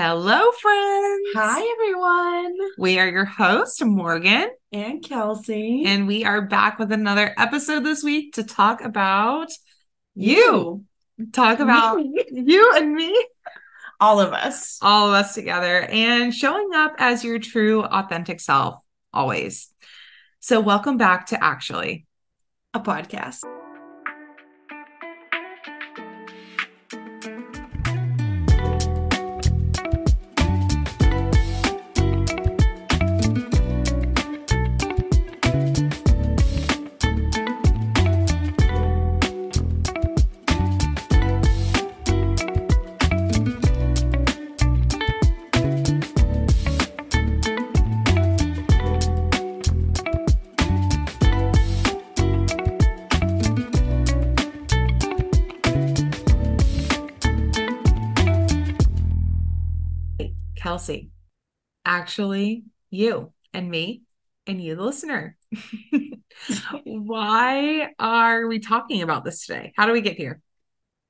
Hello, friends. Hi, everyone. We are your host, Morgan, And Kelcye. and we are back with another episode this week to talk about you. Talk about Me. you and me, all of us. all of us together, and showing up as your true, authentic self always. So, welcome back to Actually. A podcast. Actually, you and me and you, the listener. Why are we talking about this today? How do we get here?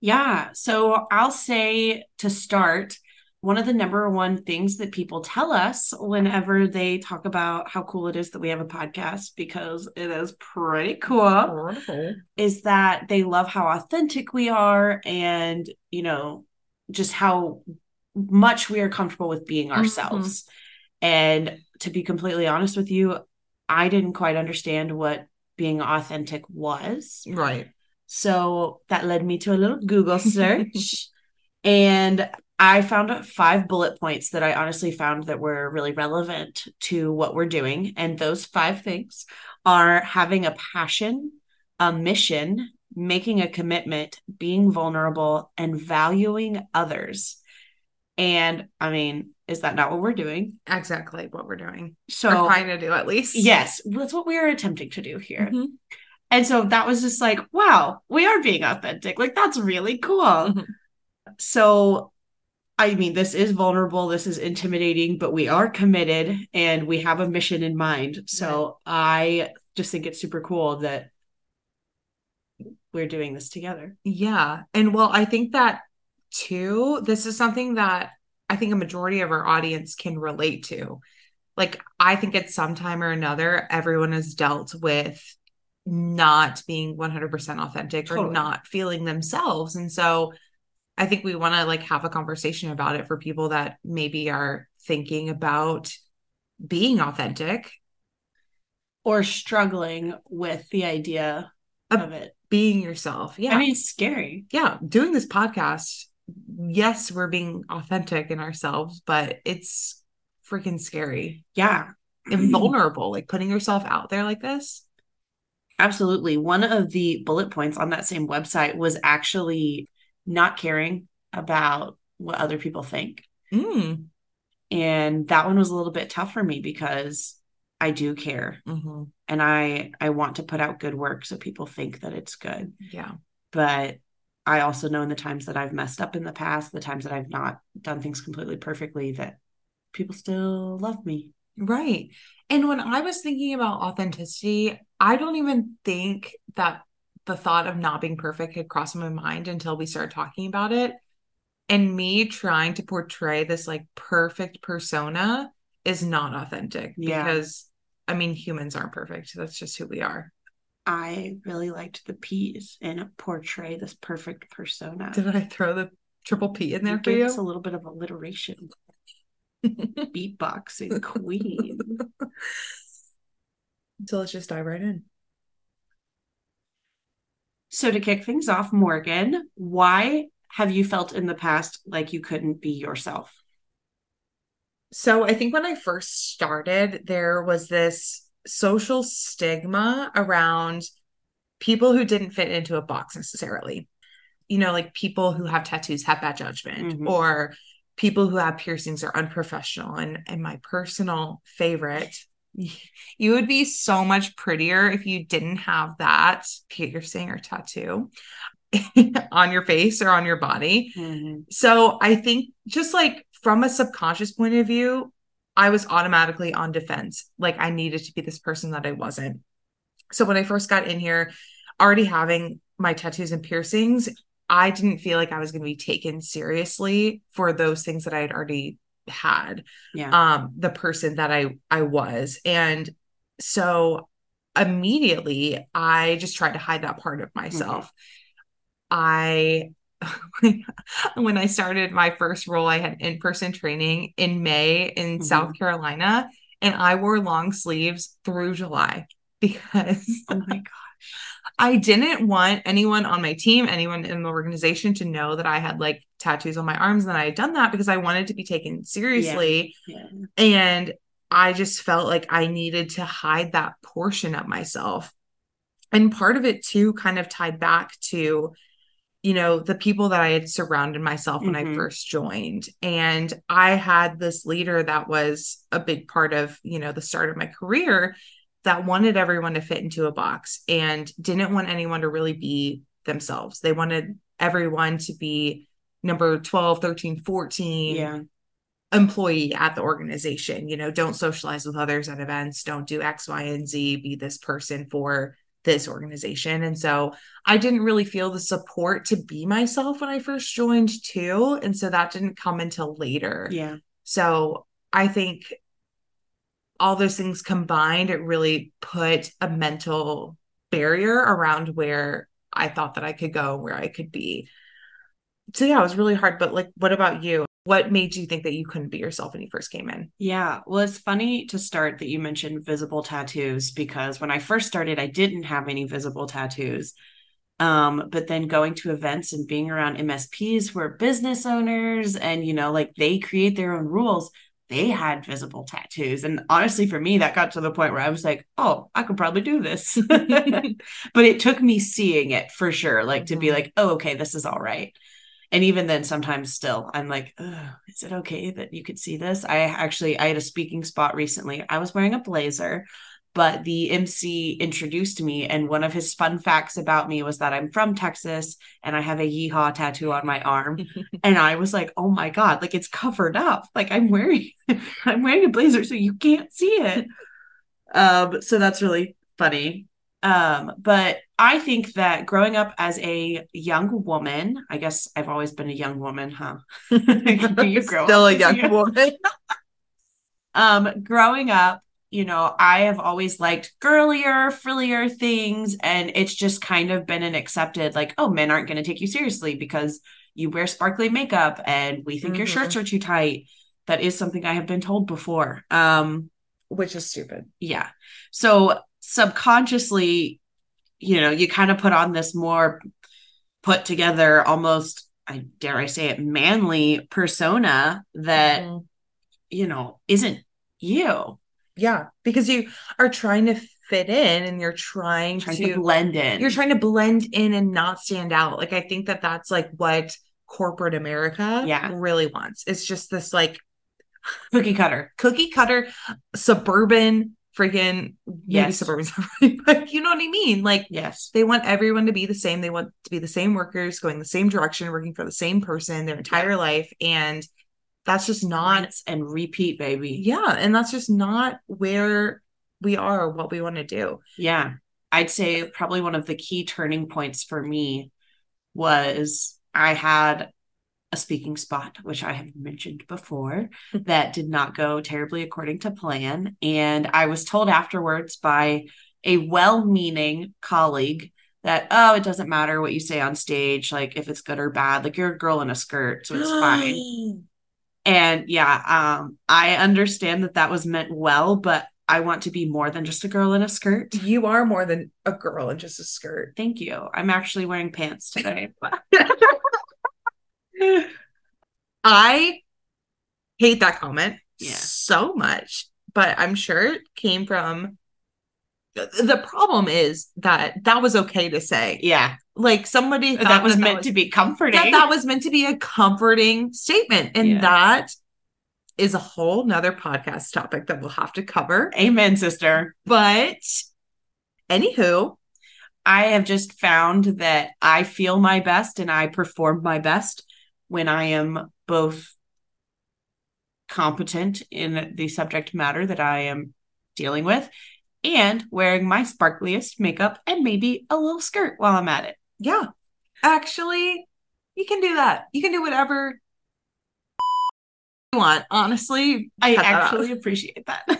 Yeah. So I'll say to start, one of the number one things that people tell us whenever they talk about how cool it is that we have a podcast, because it is pretty cool, Wonderful. is that they love how authentic we are and, you know, just how much we are comfortable with being mm-hmm. ourselves. And to be completely honest with you, I didn't quite understand what being authentic was. Right. So that led me to a little Google search. and I found five bullet points that I honestly found that were really relevant to what we're doing. And those five things are having a passion, a mission, making a commitment, being vulnerable, and valuing others. And I mean, is that not what we're doing? Exactly what we're doing. So, or trying to do at least. yes, that's what we are attempting to do here. Mhm. And so that was just like, wow, we are being authentic. Like, that's really cool. Mhm. So, I mean, this is vulnerable, this is intimidating, but we are committed and we have a mission in mind. So, I just think it's super cool that we're doing this together. Yeah. And well, I think that too, this is something that I think a majority of our audience can relate to. Like, I think at some time or another, everyone has dealt with not being 100% authentic or not feeling themselves. And so I think we want to like have a conversation about it for people that maybe are thinking about being authentic, Or struggling with the idea Of- of it. being yourself. Yeah. I mean, it's scary. yeah, doing this podcast, yes, we're being authentic in ourselves, but it's freaking scary Yeah. and vulnerable. Like putting yourself out there like this. Absolutely. One of the bullet points on that same website was actually not caring about what other people think. Mm. And that one was a little bit tough for me because I do care hmm and I I want to put out good work so people think that it's good. Yeah. But I also know in the times that I've messed up in the past, the times that I've not done things completely perfectly that people still love me. Right. And when I was thinking about authenticity, I don't even think that the thought of not being perfect had crossed my mind until we started talking about it. And me trying to portray this like perfect persona is not authentic Yeah. because I mean, humans aren't perfect. That's just who we are. I really liked the P's and portray this perfect persona. Did I throw the triple P in there for Give us a little bit of alliteration. Beatboxing queen. So let's just dive right in. So to kick things off, Morgan, why have you felt in the past like you couldn't be yourself? So I think when I first started, there was this social stigma around people who didn't fit into a box necessarily. You know, like people who have tattoos have bad judgment, Mhm. or people who have piercings are unprofessional. And and my personal favorite, you would be so much prettier if you didn't have that piercing or tattoo on your face or on your body. So I think just like from a subconscious point of view, I was automatically on defense. Like I needed to be this person that I wasn't. So when I first got in here, already having my tattoos and piercings, I didn't feel like I was going to be taken seriously for those things that I had already had. Yeah. Um, the person that I I was. And so immediately I just tried to hide that part of myself. I when I started my first role, I had in-person training in May in Mhm. South Carolina, and I wore long sleeves through July because oh my gosh, I didn't want anyone on my team, anyone in the organization to know that I had like tattoos on my arms and that I had done that because I wanted to be taken seriously. Yeah. And I just felt like I needed to hide that portion of myself. And part of it too kind of tied back to, you know, the people that I had surrounded myself when I Mhm. first joined. And I had this leader that was a big part of, you know, the start of my career that wanted everyone to fit into a box and didn't want anyone to really be themselves. They wanted everyone to be number 12, 13, 14 Yeah. employee at the organization. You know, don't socialize with others at events, don't do X, Y, and Z, be this person for this organization. And so I didn't really feel the support to be myself when I first joined, too. And so that didn't come until later. Yeah. So I think all those things combined, it really put a mental barrier around where I thought that I could go, where I could be. So yeah, it was really hard. But like, what about you? What made you think that you couldn't be yourself when you first came in? Yeah. Well, it's funny to start that you mentioned visible tattoos because when I first started, I didn't have any visible tattoos. Um, but then going to events and being around MSPs who are business owners and, you know, like they create their own rules, they had visible tattoos. And honestly, for me, that got to the point where I was like, oh, I could probably do this. but it took me seeing it for sure, like to be Mhm. like, oh, okay, this is all right. And even then, sometimes still, I'm like, is it okay that you could see this? I actually, I had a speaking spot recently. I was wearing a blazer, but the MC introduced me, and one of his fun facts about me was that I'm from Texas and I have a yeehaw tattoo on my arm. and I was like, oh my god, like it's covered up. Like I'm wearing, I'm wearing a blazer, so you can't see it. Um, so that's really funny. Um, but I think that growing up as a young woman, I guess I've always been a young woman, huh? you grow Still a young woman. um, growing up, you know, I have always liked girlier, frillier things, and it's just kind of been an accepted, like, oh, men aren't going to take you seriously because you wear sparkly makeup and we think your Mhm. shirts are too tight. That is something I have been told before. Um, Which is stupid. yeah. So subconsciously, you know, you kind of put on this more put together, almost, I dare I say it, manly persona that, Mhm. you know, isn't you. Yeah, because you are trying to fit in and you're trying, Trying to, to blend in. you're trying to blend in and not stand out. Like I think that that's like what corporate America Yeah. really wants. It's just this like cookie cutter. cookie cutter suburban freaking maybe Yes. suburban suburban, but you know what I mean? Like Yes. they want everyone to be the same. They want to be the same workers, going the same direction, working for the same person their entire life. And that's just not Rinse and repeat, baby. yeah and that's just not where we are what we want to do Yeah. I'd say probably one of the key turning points for me was I had a speaking spot, which I have mentioned before, that did not go terribly according to plan. And I was told afterwards by a well meaning colleague that, oh, it doesn't matter what you say on stage, like if it's good or bad, like you're a girl in a skirt, so it's fine. And yeah, um, I understand that that was meant well, but I want to be more than just a girl in a skirt. you are more than a girl in just a skirt Thank you. I'm actually wearing pants today. i hate that comment Yeah. so much but i'm sure it came from the problem is that that was okay to say yeah, like somebody thought that was meant to be comforting. that, that was meant to be a comforting statement and Yeah. that is a whole nother podcast topic that we'll have to cover Amen, sister. but anywho I have just found that I feel my best and I perform my best when I am both competent in the subject matter that I am dealing with and wearing my sparkliest makeup and maybe a little skirt while I'm at it. Yeah. Actually, You can do that. You can do whatever you want. Honestly, I cut that out. actually appreciate that.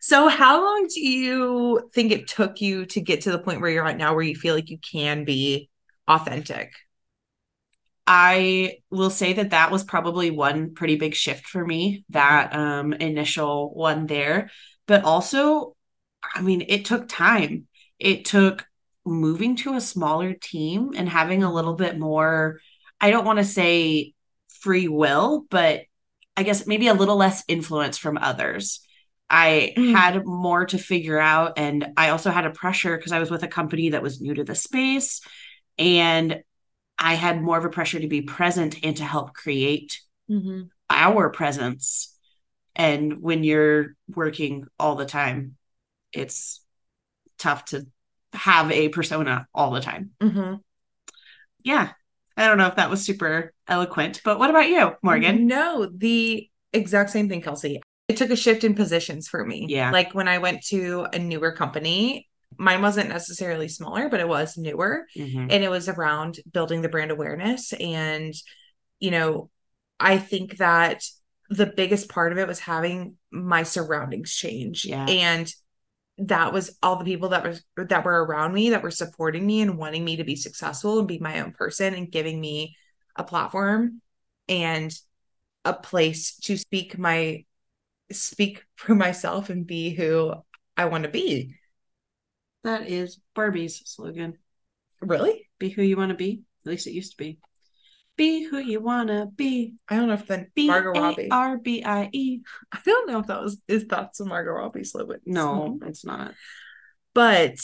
So, how long do you think it took you to get to the point where you're at now, where you feel like you can be authentic? I will say that that was probably one pretty big shift for me, that um, initial one there. But also, I mean, it took time. It took moving to a smaller team and having a little bit more, I don't want to say free will, but I guess maybe a little less influence from others. I Mm. had more to figure out. And I also had a pressure because I was with a company that was new to the space. And I had more of a pressure to be present and to help create our presence. And when you're working all the time, it's tough to have a persona all the time. Mm-hmm. Yeah. I don't know if that was super eloquent, but what about you, Morgan? No, the exact same thing, Kelcye. It took a shift in positions for me. Yeah. Like when I went to a newer company, mine wasn't necessarily smaller, but it was newer. Mhm. and it was around building the brand awareness and you know i think that the biggest part of it was having my surroundings change Yeah. and that was all the people that was that were around me that were supporting me and wanting me to be successful and be my own person and giving me a platform and a place to speak my speak for myself and be who i want to be That is Barbie's slogan. really Be who you want to be. At least it used to be. Be who you want to be. i don't know if then B margot robbie R B I E. I don't know if that was if that's a Margot Robbie slogan. No, it's not. But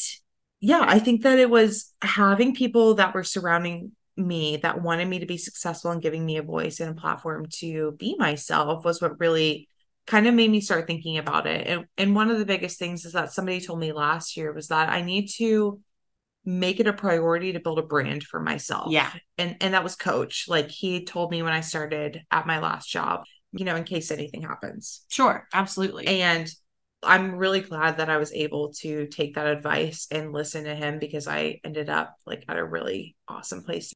yeah, I think that it was having people that were surrounding me that wanted me to be successful and giving me a voice and a platform to be myself was what really kind of made me start thinking about it. And and one of the biggest things is that somebody told me last year was that I need to make it a priority to build a brand for myself Yeah. and and that was coach like he told me when i started at my last job you know in case anything happens Sure. Absolutely. and I'm really glad that I was able to take that advice and listen to him because I ended up like at a really awesome place.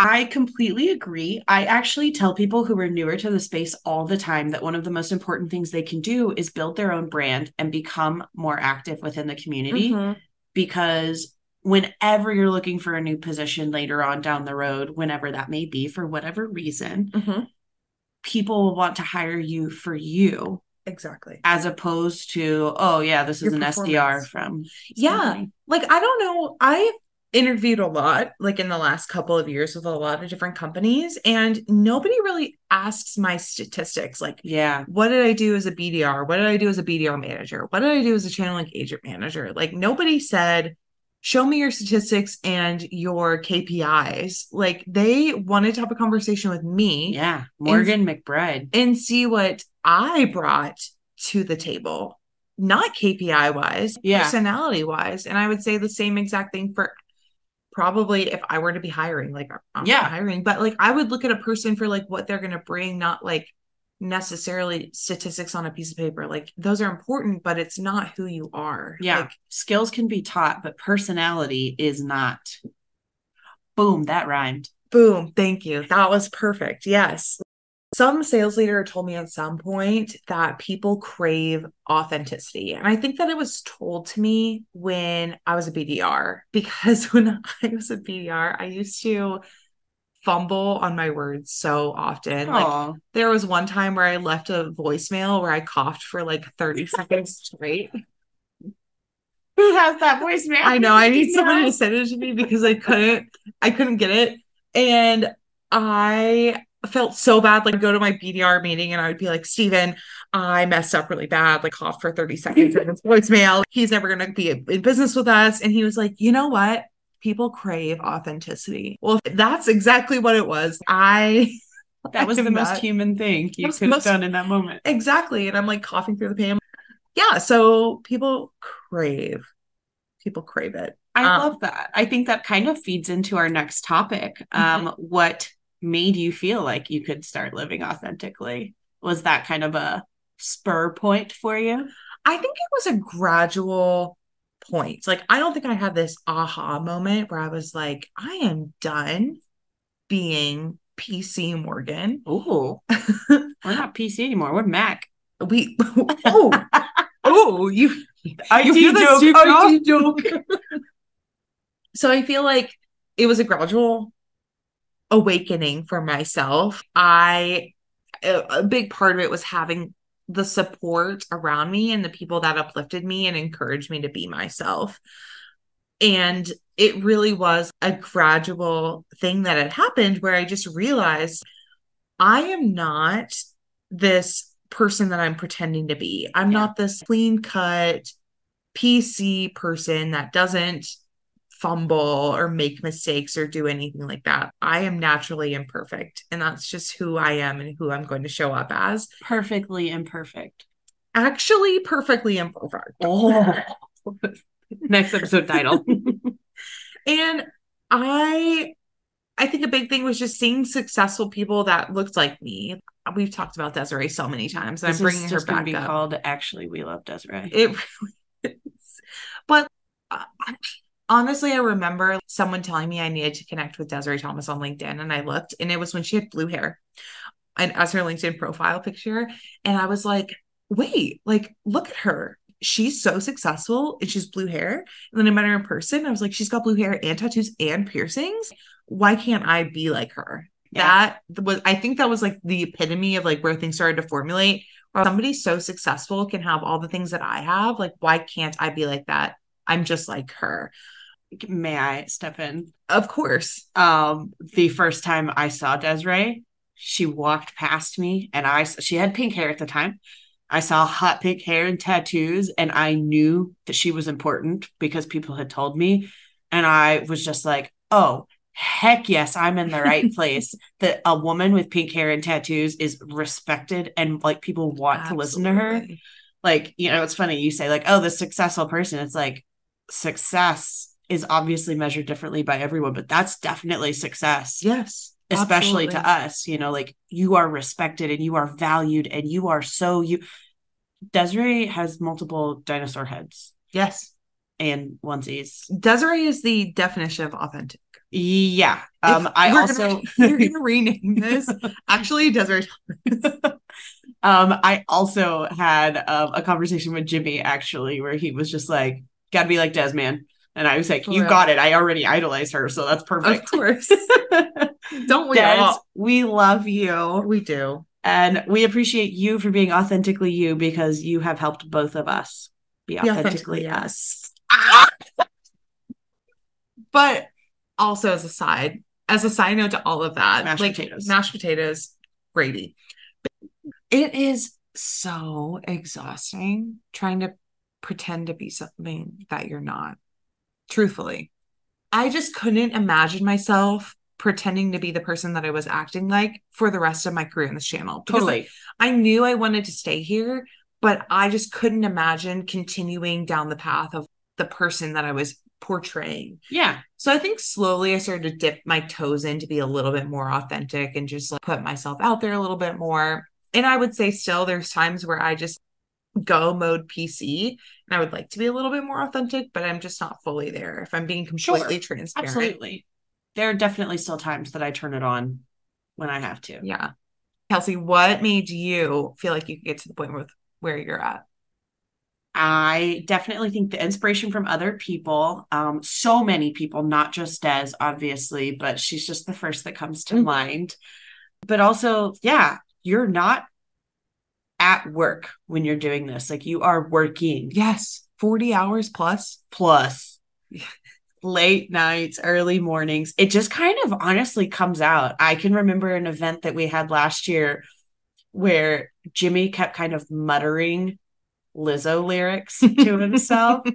I completely agree. I actually tell people who are newer to the space all the time that one of the most important things they can do is build their own brand and become more active within the community Mhm. because whenever you're looking for a new position later on down the road, whenever that may be for whatever reason, Mhm. people will want to hire you for you Exactly. as opposed to, oh, yeah, this is Your an SDR from. Yeah. Like I don't know. I've interviewed a lot like in the last couple of years with a lot of different companies and nobody really asks my statistics like Yeah. what did I do as a BDR? What did I do as a BDR manager? What did I do as a channel agent manager? Like nobody said, show me your statistics and your KPIs. Like they wanted to have a conversation with me Yeah. Morgan McBride. and see what I brought to the table, not KPI wise, Yeah. personality wise. And I would say the same exact thing for probably if I were to be hiring, like I'm Yeah. hiring, but like I would look at a person for like what they're going to bring, not like necessarily statistics on a piece of paper. Like those are important, but it's not who you are. Yeah. Like, Skills can be taught, but personality is not. Boom. That rhymed. Boom. Thank you. That was perfect. Yes. Some sales leader told me at some point that people crave authenticity. And I think that it was told to me when I was a BDR, because when I was a BDR, I used to fumble on my words so often. Like there was one time where I left a voicemail where I coughed for like 30 seconds straight. Who has that voicemail? I know I need someone to send it to me because I couldn't I couldn't get it. And I felt so bad. Like I'd go to my BDR meeting and I would be like, Steven, I messed up really bad, like coughed for 30 seconds in his voicemail. He's never gonna be in business with us. And he was like, you know what? People crave authenticity. Well, that's exactly what it was. I That was the I'm most human thing you could have done in that moment. exactly. And I'm like coughing through the pain. Yeah. So people crave, people crave it. I Um, love that. I think that kind of feeds into our next topic. Mm-hmm. Um, what made you feel like you could start living authentically? Was that kind of a spur point for you? I think it was a gradual point. Like, I don't think I had this aha moment where I was like, I am done being PC Morgan. Oh, we're not PC anymore. We're Mac. We oh oh you IT you hear this joke. joke. so I feel like it was a gradual awakening for myself. I a, a big part of it was having the support around me and the people that uplifted me and encouraged me to be myself. And it really was a gradual thing that had happened where I just realized I am not this person that I'm pretending to be. I'm Yeah. not this clean cut PC person that doesn't fumble or make mistakes or do anything like that. I am naturally imperfect, and that's just who I am and who I'm going to show up as. Perfectly imperfect. Actually, perfectly imperfect. Oh. Next episode title. And I I think a big thing was just seeing successful people that looked like me. We've talked about Desiree so many times. I'm bringing her back be up. called Actually We Love Desiree. It really is. But uh, honestly, I remember someone telling me I needed to connect with Desiree Thomas on LinkedIn, and I looked, and it was when she had blue hair, and as her LinkedIn profile picture, and I was like, "Wait, like, look at her." She's so successful and she's blue hair. And then I met her in person. I was like, she's got blue hair and tattoos and piercings. Why can't I be like her? Yeah. That was, I think that was like the epitome of like where things started to formulate where somebody so successful can have all the things that I have. Like, why can't I be like that? I'm just like her. May I step in? Of course. Um, the first time I saw Desiree, she walked past me and I she had pink hair at the time. I saw hot pink hair and tattoos, and I knew that she was important because people had told me. And I was just like, oh, heck yes, I'm in the right place. That a woman with pink hair and tattoos is respected and like people want to listen to her. Like, you know, it's funny you say, like, oh, the successful person. It's like success is obviously measured differently by everyone, but that's definitely success Yes. especially absolutely. to us you know like you are respected and you are valued and you are so you desiree has multiple dinosaur heads Yes. and onesies Desiree is the definition of authentic. yeah um If i also gonna, we're gonna rename this. Actually, Desiree. um i also had um, a conversation with jimmy actually where he was just like gotta be like des man and i was like For you real. got it i already idolize her so that's perfect. Of course. Don't we des all? we love you We do. And we appreciate you for being authentically you because you have helped both of us be Be authentically, authentically us. But also as a side, as a side note to all of that, Mashed like potatoes. mashed potatoes, gravy. It is so exhausting trying to pretend to be something that you're not. Truthfully, I just couldn't imagine myself pretending to be the person that I was acting like for the rest of my career in this channel. Because, like, Totally. I knew I wanted to stay here, but I just couldn't imagine continuing down the path of the person that I was portraying. Yeah. So I think slowly I started to dip my toes in to be a little bit more authentic and just like put myself out there a little bit more. And I would say still there's times where I just go mode PC and I would like to be a little bit more authentic, but I'm just not fully there if I'm being completely transparent. Absolutely. There are definitely still times that I turn it on when I have to. Yeah. Kelcye, what made you feel like you could get to the point with where you're at? I definitely think the inspiration from other people, um, so many people, not just Des, obviously, but she's just the first that comes to Mhm. mind. But also, yeah, you're not at work when you're doing this. Like you are working Yes. 40 hours plus. plus late nights, early mornings. It just kind of honestly comes out. I can remember an event that we had last year where Jimmy kept kind of muttering Lizzo lyrics to himself.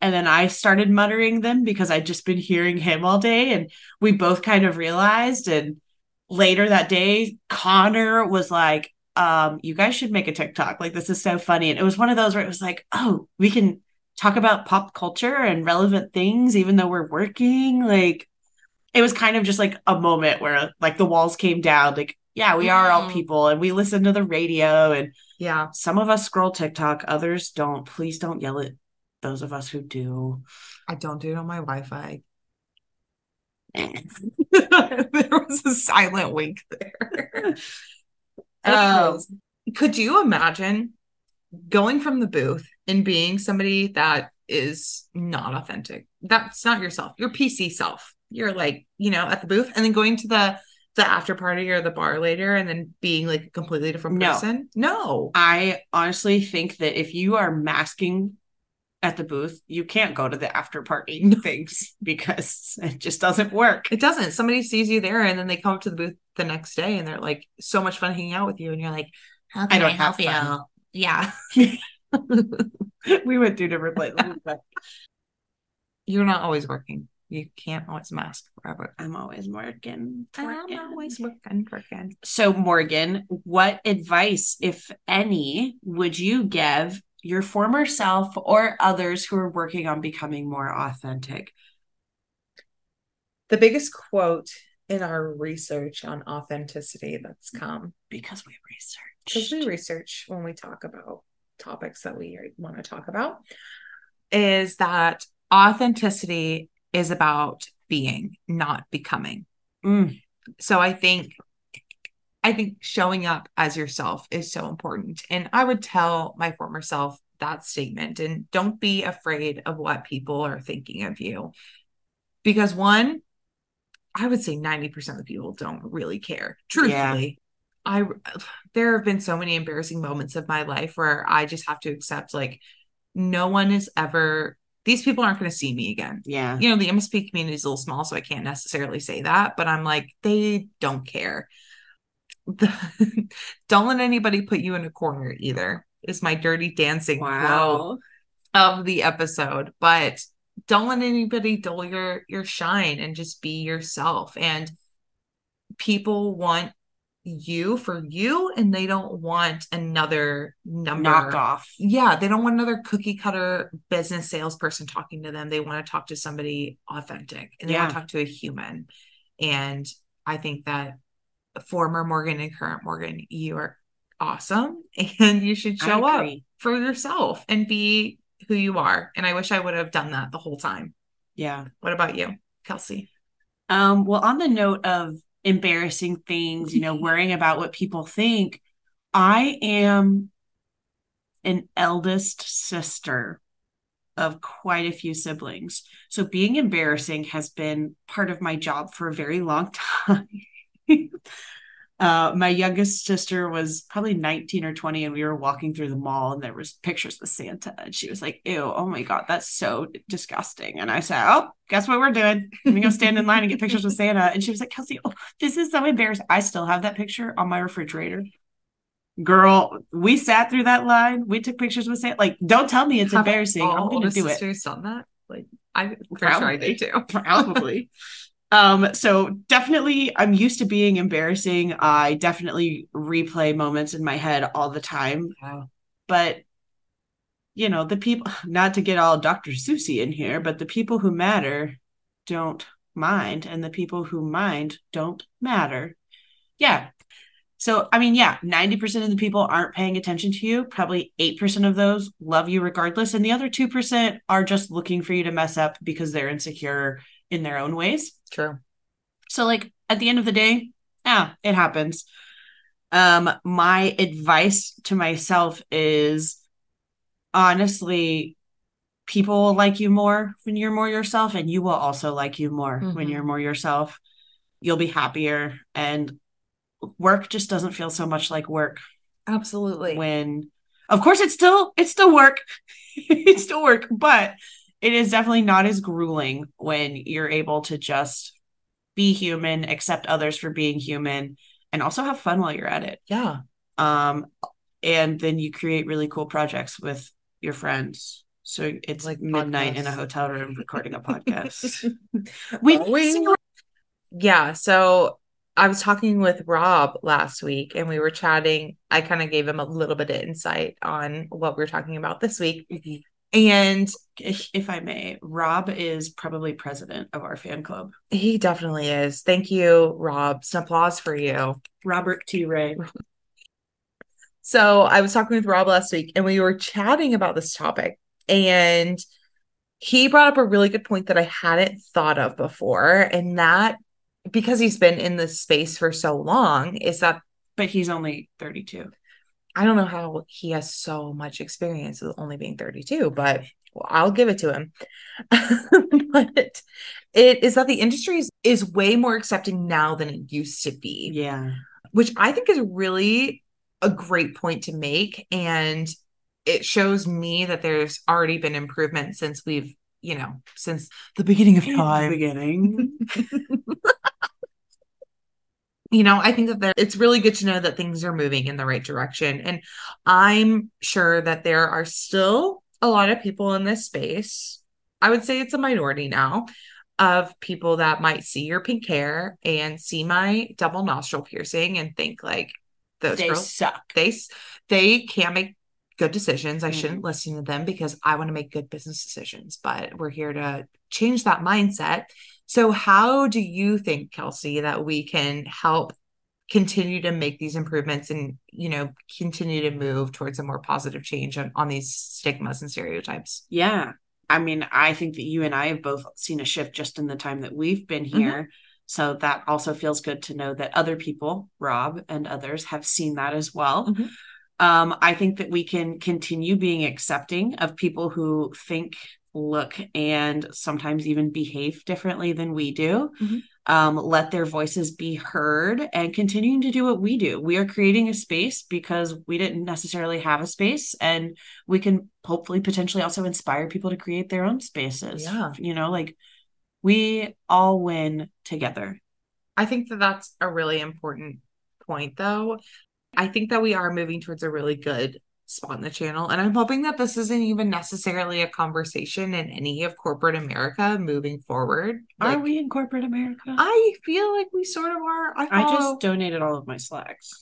And then I started muttering them because I'd just been hearing him all day. And we both kind of realized. And later that day, Connor was like, um, you guys should make a TikTok. Like, this is so funny. And it was one of those where it was like, oh, we can talk about pop culture and relevant things, even though we're working. Like, it was kind of just like a moment where like the walls came down. Like, yeah, we are all Mhm. people and we listen to the radio and Yeah. some of us scroll TikTok, others don't. Please don't yell at those of us who do. I don't do it on my Wi Fi. there was a silent wink there. Um, could you imagine going from the booth and being somebody that is not authentic? That's not yourself, your PC self. You're like, you know, at the booth and then going to the the after party or the bar later and then being like a completely different No. person. No. I honestly think that if you are masking at the booth, you can't go to the after party things because it just doesn't work. It doesn't. Somebody sees you there and then they come up to the booth the next day and they're like so much fun hanging out with you and you're like, how can I, don't have help you? fun. Yeah. we went through different places. You're not always working. You can't always mask forever. I'm always working. I'm always working, working. So, Morgan, what advice, if any, would you give your former self or others who are working on becoming more authentic? The biggest quote in our research on authenticity that's come Because we research. because we research when we talk about topics that we want to talk about is that authenticity is about being, not becoming. Mm, So I think I think showing up as yourself is so important. And I would tell my former self that statement and don't be afraid of what people are thinking of you. Because one, I would say 90% of the people don't really care. Truthfully. I there have been so many embarrassing moments of my life where I just have to accept like no one is ever these people aren't going to see me again yeah. you know, the MSP community is a little small, so I can't necessarily say that, but I'm like, they don't care. The- don't let anybody put you in a corner either, is my dirty dancing Wow. of the episode. But don't let anybody dull your your shine and just be yourself. And people want you for you and they don't want another number Knock off. yeah, they don't want another cookie cutter business salesperson talking to them. They want to talk to somebody authentic and they want to talk to a human. And I think that former Morgan and current Morgan, you are awesome and you should show up for yourself and be who you are. And I wish I would have done that the whole time. Yeah. What about you, Kelcye? Um, well, on the note of embarrassing things, you know, worrying about what people think, I am an eldest sister of quite a few siblings. So being embarrassing has been part of my job for a very long time. Uh, my youngest sister was probably 19 or 20 and we were walking through the mall and there was pictures with Santa and she was like, ew, oh my God, that's so disgusting. And I said, oh, guess what we're doing? We're going to stand in line and get pictures with Santa. And she was like, Kelcye, oh, this is so embarrassing. I still have that picture on my refrigerator. Girl, we sat through that line. We took pictures with Santa. Like, don't tell me it's Have embarrassing. I'm going to older do it. sisters done that? Like, I'm pretty sure I did too. Probably. um, so definitely I'm used to being embarrassing. I definitely replay moments in my head all the time. Wow. But you know, the people not to get all Dr. Susie in here, but the people who matter don't mind, and the people who mind don't matter. Yeah. So, I mean, yeah, 90% of the people aren't paying attention to you. Probably 8% of those love you regardless. And the other 2% are just looking for you to mess up because they're insecure in their own ways. True. So, like, at the end of the day, yeah, it happens. Um, my advice to myself is honestly, people will like you more when you're more yourself, and you will also like you more when Mhm. you're more yourself. You'll be happier, and work just doesn't feel so much like work Absolutely. when of course it's still it's still work it's still work but it is definitely not as grueling when you're able to just be human accept others for being human and also have fun while you're at it yeah. um and then you create really cool projects with your friends so it's Like midnight in a hotel room recording a podcast we we? Yeah. So I was talking with Rob last week and we were chatting. I kind of gave him a little bit of insight on what we are talking about this week. And if, if i may rob is probably president of our fan club he definitely is. Thank you, Rob. Some applause for you. robert t ray So I was talking with Rob last week and we were chatting about this topic. And he brought up a really good point that I hadn't thought of before. And that, because he's been in this space for so long, is that But he's only 32. I don't know how he has so much experience with only being 32, but well, I'll give it to him. but it is that the industry is, is way more accepting now than it used to be, Yeah. which I think is really a great point to make. And it shows me that there's already been improvement since we've, you know, since the beginning of time. beginning. you know, I think that there, it's really good to know that things are moving in the right direction. And I'm sure that there are still a lot of people in this space. I would say it's a minority now of people that might see your pink hair and see my double nostril piercing and think like those they girls suck. they they can't make good decisions. I Mhm. shouldn't listen to them because I want to make good business decisions, but we're here to change that mindset. So how do you think, Kelcye, that we can help continue to make these improvements and, you know, continue to move towards a more positive change on, on these stigmas and stereotypes? Yeah. I mean, I think that you and I have both seen a shift just in the time that we've been Mm-hmm. here. So that also feels good to know that other people, Rob and others, have seen that as well. Mhm. Um, I think that we can continue being accepting of people who think, look, and sometimes even behave differently than we do. Mhm. Um, let their voices be heard and continuing to do what we do. We are creating a space because we didn't necessarily have a space, and we can hopefully potentially also inspire people to create their own spaces. Yeah. You know, like we all win together. I think that that's a really important point, though. I think that we are moving towards a really good spot in the channel. And I'm hoping that this isn't even necessarily a conversation in any of corporate America moving forward. are we in corporate America? I feel like we sort of are. I, I just donated all of my slacks.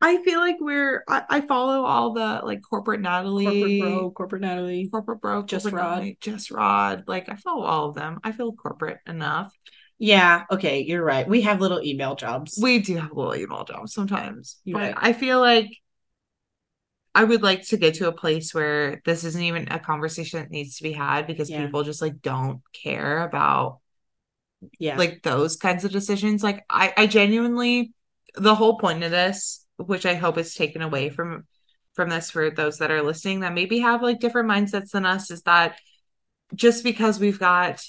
I feel like we're, I, I follow all the like corporate Natalie, Corporate bro, corporate Natalie. corporate bro, Just Rod. Natalie, just Rod. Like I follow all of them. I feel corporate enough. Yeah, okay, you're right. We have little email jobs. We do have a little email jobs sometimes, You're but right. I feel like I would like to get to a place where this isn't even a conversation that needs to be had because Yeah. people just like don't care about yeah. like those kinds of decisions. Like I, I genuinely, the whole point of this, which I hope is taken away from from this for those that are listening that maybe have like different mindsets than us, is that just because we've got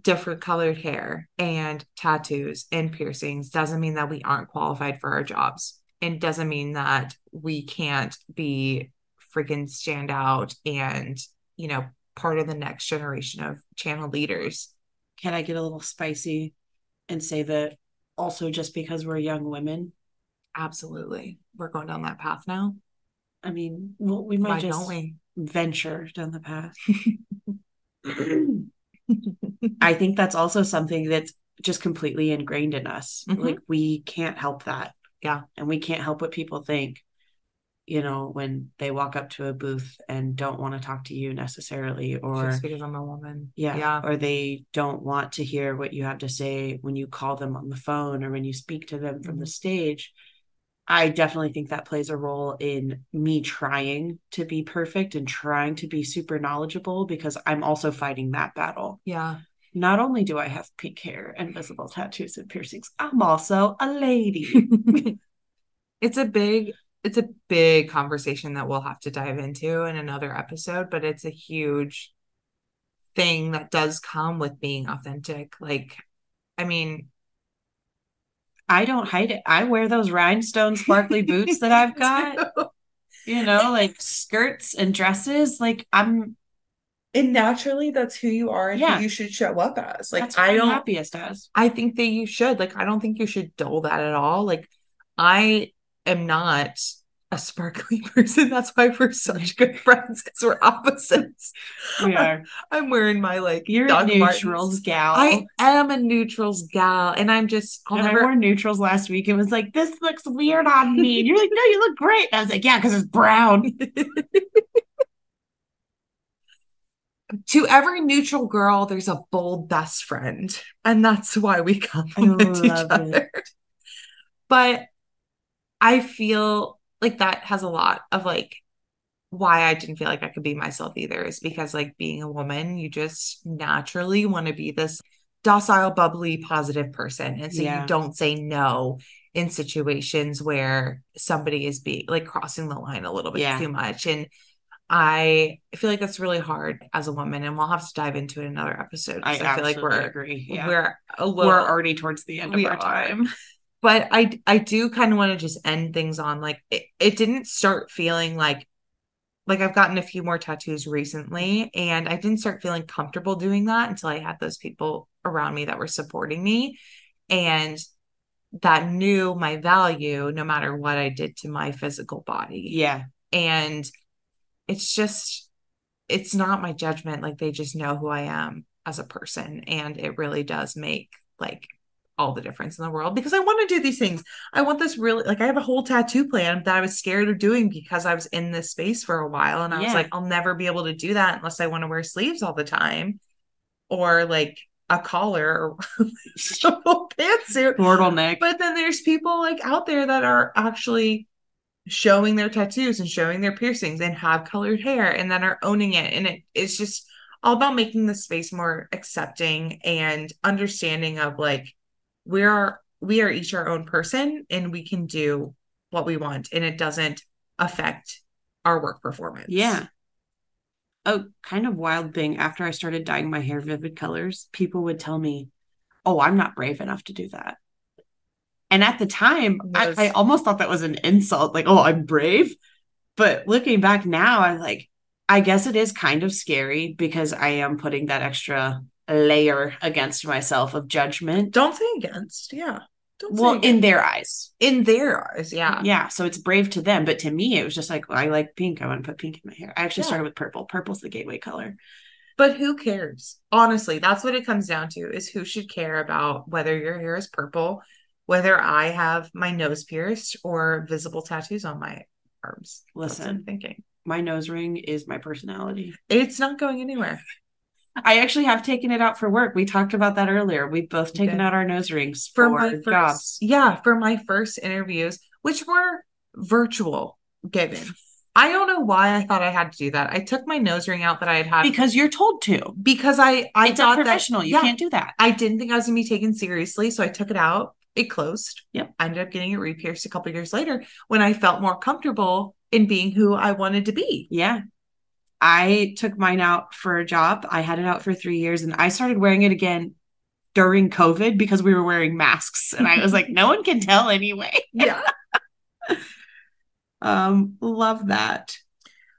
different colored hair and tattoos and piercings doesn't mean that we aren't qualified for our jobs and doesn't mean that we can't be freaking stand out and you know part of the next generation of channel leaders Can I get a little spicy and say that also just because we're young women, absolutely we're going down that path now I mean, well, we might why just we venture down the path. I think that's also something that's just completely ingrained in us. Mhm. Like we can't help that. Yeah. And we can't help what people think, you know, when they walk up to a booth and don't want to talk to you necessarily or just because i'm a woman yeah, yeah or they don't want to hear what you have to say when you call them on the phone or when you speak to them from the Mhm. stage. I definitely think that plays a role in me trying to be perfect and trying to be super knowledgeable because I'm also fighting that battle yeah not only do I have pink hair and visible tattoos and piercings, I'm also a lady. it's a big it's a big conversation that we'll have to dive into in another episode but it's a huge thing that does come with being authentic like i mean I don't hide it. I wear those rhinestone sparkly boots that I've got, you know, like skirts and dresses. Like I'm and naturally that's who you are and Yeah. who you should show up as like that's i don't happiest as. I think that you should. Like, I don't think you should dull that at all. Like, I am not a sparkly person. That's why we're such good friends because we're opposites. We are. I'm wearing my like You're a Doc Martens. neutrals gal. I am a neutrals gal, and I'm just I'll and I wore neutrals last week. It was like, this looks weird on me. And you're like, no, you look great. And I was like, yeah, because it's brown. To every neutral girl, there's a bold best friend, and that's why we compliment each it. other. But I feel like that has a lot of like why I didn't feel like I could be myself either is because like being a woman, you just naturally want to be this docile, bubbly, positive person. And so Yeah. you don't say no in situations where somebody is being like crossing the line a little bit Yeah. too much. And I feel like that's really hard as a woman, and we'll have to dive into it in another episode. I, I, feel like we're agree. Yeah. we're a We're, already towards the end of our are. time. but I I do kind of want to just end things on like it, it didn't start feeling like like I've gotten a few more tattoos recently and I didn't start feeling comfortable doing that until I had those people around me that were supporting me and that knew my value no matter what I did to my physical body. Yeah. And it's just it's not my judgment like they just know who I am as a person and it really does make like all the difference in the world because I want to do these things. I want this really like I have a whole tattoo plan that I was scared of doing because I was in this space for a while and I was like I'll never be able to do that unless I want to wear sleeves all the time or like a collar or a pantsuit. Turtleneck. But then there's people like out there that are actually showing their tattoos and showing their piercings and have colored hair and that are owning it. And it, it's just all about making the space more accepting and understanding of like we are we are each our own person and we can do what we want and it doesn't affect our work performance. Yeah. A kind of wild thing after I started dyeing my hair vivid colors, people would tell me, Oh, I'm not brave enough to do that. And at the time, I, Was- I almost thought that was an insult, like, Oh, I'm brave. But looking back now, I'm like, I guess it is kind of scary because I am putting that extra layer against myself of judgment. Don't say against. Yeah. Don't Well, say in their eyes. in their eyes. Yeah. Yeah. So it's brave to them. But to me, it was just like, well, I like pink. I want to put pink in my hair. I actually Yeah. started with purple. Purple's the gateway color. But who cares? Honestly, that's what it comes down to is who should care about whether your hair is purple, whether I have my nose pierced or visible tattoos on my arms. That's what I'm Listen. thinking. my nose ring is my personality. It's not going anywhere. I actually have taken it out for work. We talked about that earlier. We've both taken out our nose rings For for, my first, jobs. yeah, for my first interviews, which were virtual given. I don't know why I thought I had to do that. I took my nose ring out that I had had Because you're told to. because I I it's thought that unprofessional. You yeah, can't do that. I didn't think I was gonna be taken seriously, so I took it out. It closed. Yep. I ended up getting it re-pierced a couple years later when I felt more comfortable in being who I wanted to be. Yeah. I took mine out for a job. I had it out for three years and I started wearing it again during COVID because we were wearing masks. And I was like, no one can tell anyway. Yeah. Um, love that.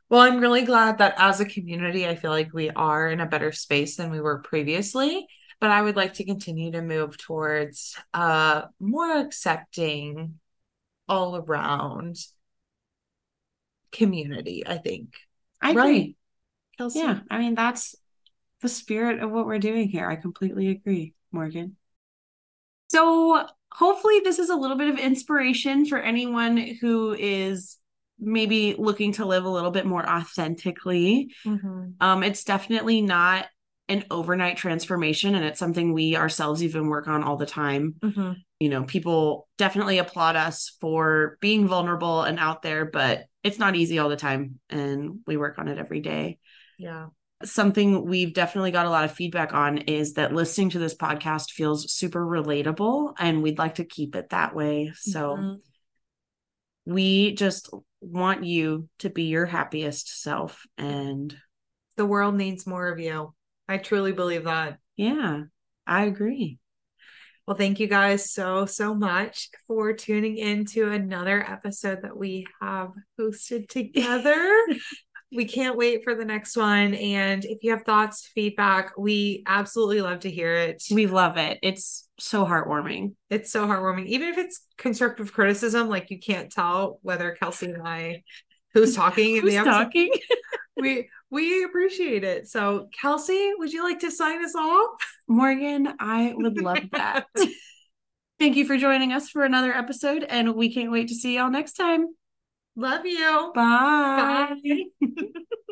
well, I'm really glad that as a community, I feel like we are in a better space than we were previously. But I would like to continue to move towards uh more accepting all around community, I think. I Right. agree. Kelcye. Yeah. I mean, that's the spirit of what we're doing here. I completely agree, Morgan. So hopefully this is a little bit of inspiration for anyone who is maybe looking to live a little bit more authentically. Mhm. Um, it's definitely not an overnight transformation, and it's something we ourselves even work on all the time. Mhm. You know, people definitely applaud us for being vulnerable and out there, but it's not easy all the time, and we work on it every day Yeah. something we've definitely got a lot of feedback on is that listening to this podcast feels super relatable and we'd like to keep it that way. So Mhm. we just want you to be your happiest self and the world needs more of you. I truly believe that. yeah, I agree. Well, thank you guys so, so much for tuning in to another episode that we have hosted together. we can't wait for the next one. And if you have thoughts, feedback, we absolutely love to hear it. We love it. It's so heartwarming. It's so heartwarming. Even if it's constructive criticism, like you can't tell whether Kelcye and I who's talking in the episode. talking? We we appreciate it. So Kelcye, would you like to sign us off? Morgan, I would love that. Thank you for joining us for another episode, and we can't wait to see y'all next time. Love you. Bye. Bye.